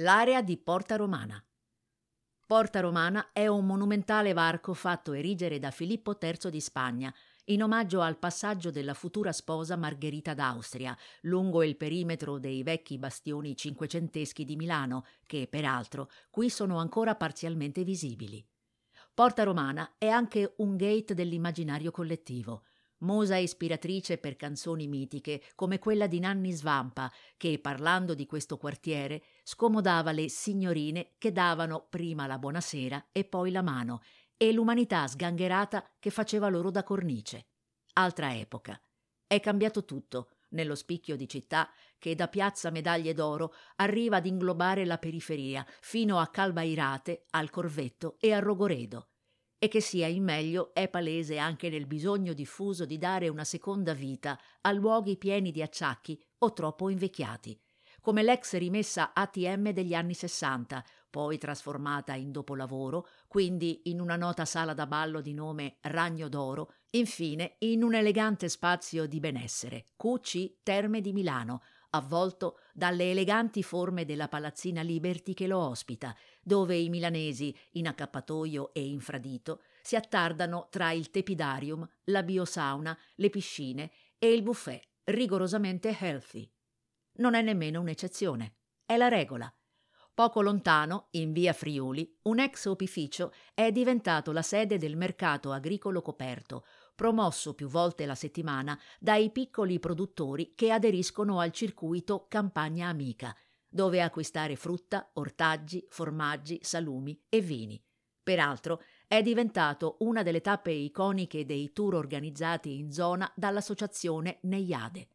L'area di Porta Romana. Porta Romana è un monumentale varco fatto erigere da Filippo III di Spagna in omaggio al passaggio della futura sposa Margherita d'Austria lungo il perimetro dei vecchi bastioni cinquecenteschi di Milano, che peraltro qui sono ancora parzialmente visibili. Porta Romana è anche un gate dell'immaginario collettivo, musa ispiratrice per canzoni mitiche come quella di Nanni Svampa, che, parlando di questo quartiere, scomodava le signorine che davano prima la buonasera e poi la mano, e l'umanità sgangherata che faceva loro da cornice. Altra epoca. È cambiato tutto nello spicchio di città che da piazza Medaglie d'Oro arriva ad inglobare la periferia fino a Calvairate, al Corvetto e a Rogoredo e che sia in meglio è palese anche nel bisogno diffuso di dare una seconda vita a luoghi pieni di acciacchi o troppo invecchiati, come l'ex rimessa ATM degli anni Sessanta, poi trasformata in dopolavoro, quindi in una nota sala da ballo di nome Ragno d'Oro, infine in un elegante spazio di benessere, QC Terme di Milano, avvolto dalle eleganti forme della palazzina Liberty che lo ospita, dove i milanesi, in accappatoio e infradito, si attardano tra il tepidarium, la biosauna, le piscine e il buffet, rigorosamente healthy. Non è nemmeno un'eccezione, è la regola. Poco lontano, in via Friuli, un ex opificio è diventato la sede del mercato agricolo coperto, promosso più volte la settimana dai piccoli produttori che aderiscono al circuito Campagna Amica, dove acquistare frutta, ortaggi, formaggi, salumi e vini. Peraltro è diventato una delle tappe iconiche dei tour organizzati in zona dall'associazione Neiade.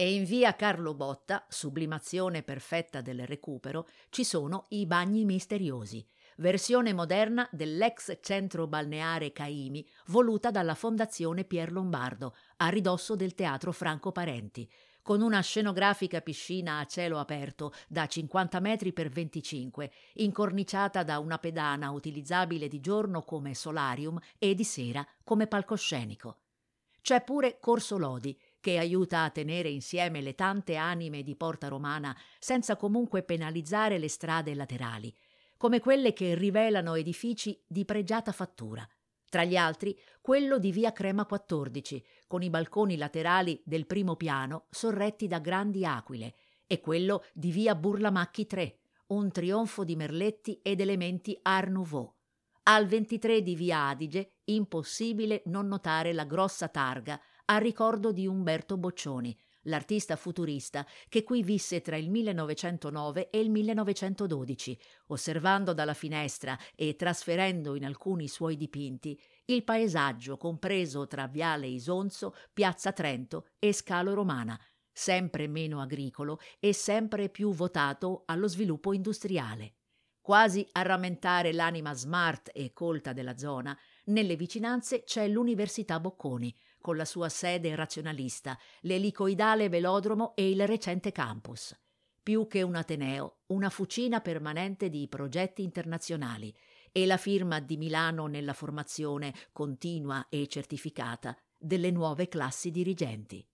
E in via Carlo Botta, sublimazione perfetta del recupero, ci sono i bagni misteriosi, versione moderna dell'ex centro balneare Caimi, voluta dalla Fondazione Pier Lombardo, a ridosso del Teatro Franco Parenti, con una scenografica piscina a cielo aperto da 50 metri per 25, incorniciata da una pedana utilizzabile di giorno come solarium e di sera come palcoscenico. C'è pure Corso Lodi, che aiuta a tenere insieme le tante anime di Porta Romana senza comunque penalizzare le strade laterali, come quelle che rivelano edifici di pregiata fattura. Tra gli altri, quello di via Crema 14, con i balconi laterali del primo piano sorretti da grandi aquile, e quello di via Burlamacchi 3, un trionfo di merletti ed elementi Art Nouveau. Al 23 di via Adige, impossibile non notare la grossa targa a ricordo di Umberto Boccioni, l'artista futurista che qui visse tra il 1909 e il 1912, osservando dalla finestra e trasferendo in alcuni suoi dipinti il paesaggio compreso tra Viale Isonzo, Piazza Trento e Scalo Romana, sempre meno agricolo e sempre più votato allo sviluppo industriale. Quasi a rammentare l'anima smart e colta della zona, nelle vicinanze c'è l'Università Bocconi, con la sua sede razionalista, l'elicoidale velodromo e il recente campus. Più che un Ateneo, una fucina permanente di progetti internazionali e la firma di Milano nella formazione continua e certificata delle nuove classi dirigenti.